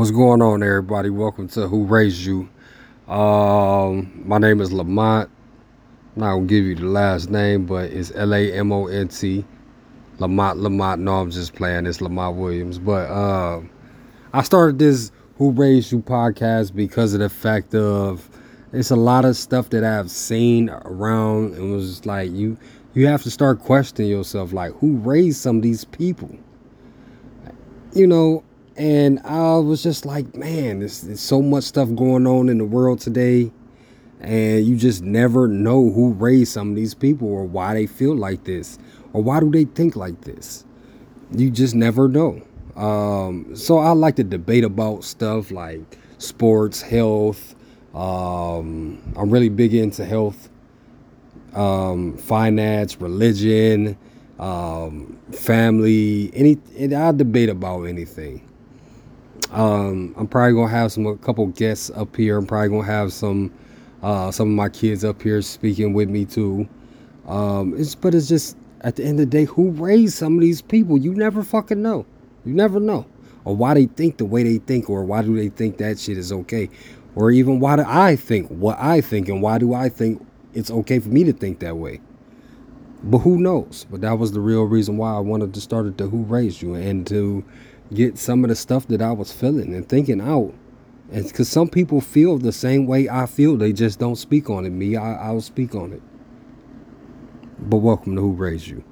What's going on, everybody? Welcome to Who Raised You. Um, my name is Lamont. I'm not gonna give you the last name, but it's L A M O N T. Lamont Lamont. No, I'm just playing. It's Lamont Williams. But uh, I started this Who Raised You podcast because of the fact of it's a lot of stuff that I've seen around and was just like you you have to start questioning yourself like who raised some of these people you know and i was just like man there's, there's so much stuff going on in the world today and you just never know who raised some of these people or why they feel like this or why do they think like this you just never know um, so i like to debate about stuff like sports health um, I'm really big into health, um, finance, religion, um, family. Any, I debate about anything. Um, I'm probably gonna have some a couple guests up here. I'm probably gonna have some uh, some of my kids up here speaking with me too. Um, it's but it's just at the end of the day, who raised some of these people? You never fucking know. You never know, or why they think the way they think, or why do they think that shit is okay, or even why do I think what I think and why do I think it's okay for me to think that way? But who knows? But that was the real reason why I wanted to start the Who Raised You and to get some of the stuff that I was feeling and thinking out. And because some people feel the same way I feel, they just don't speak on it. Me, I, I'll speak on it. But welcome to Who Raised You.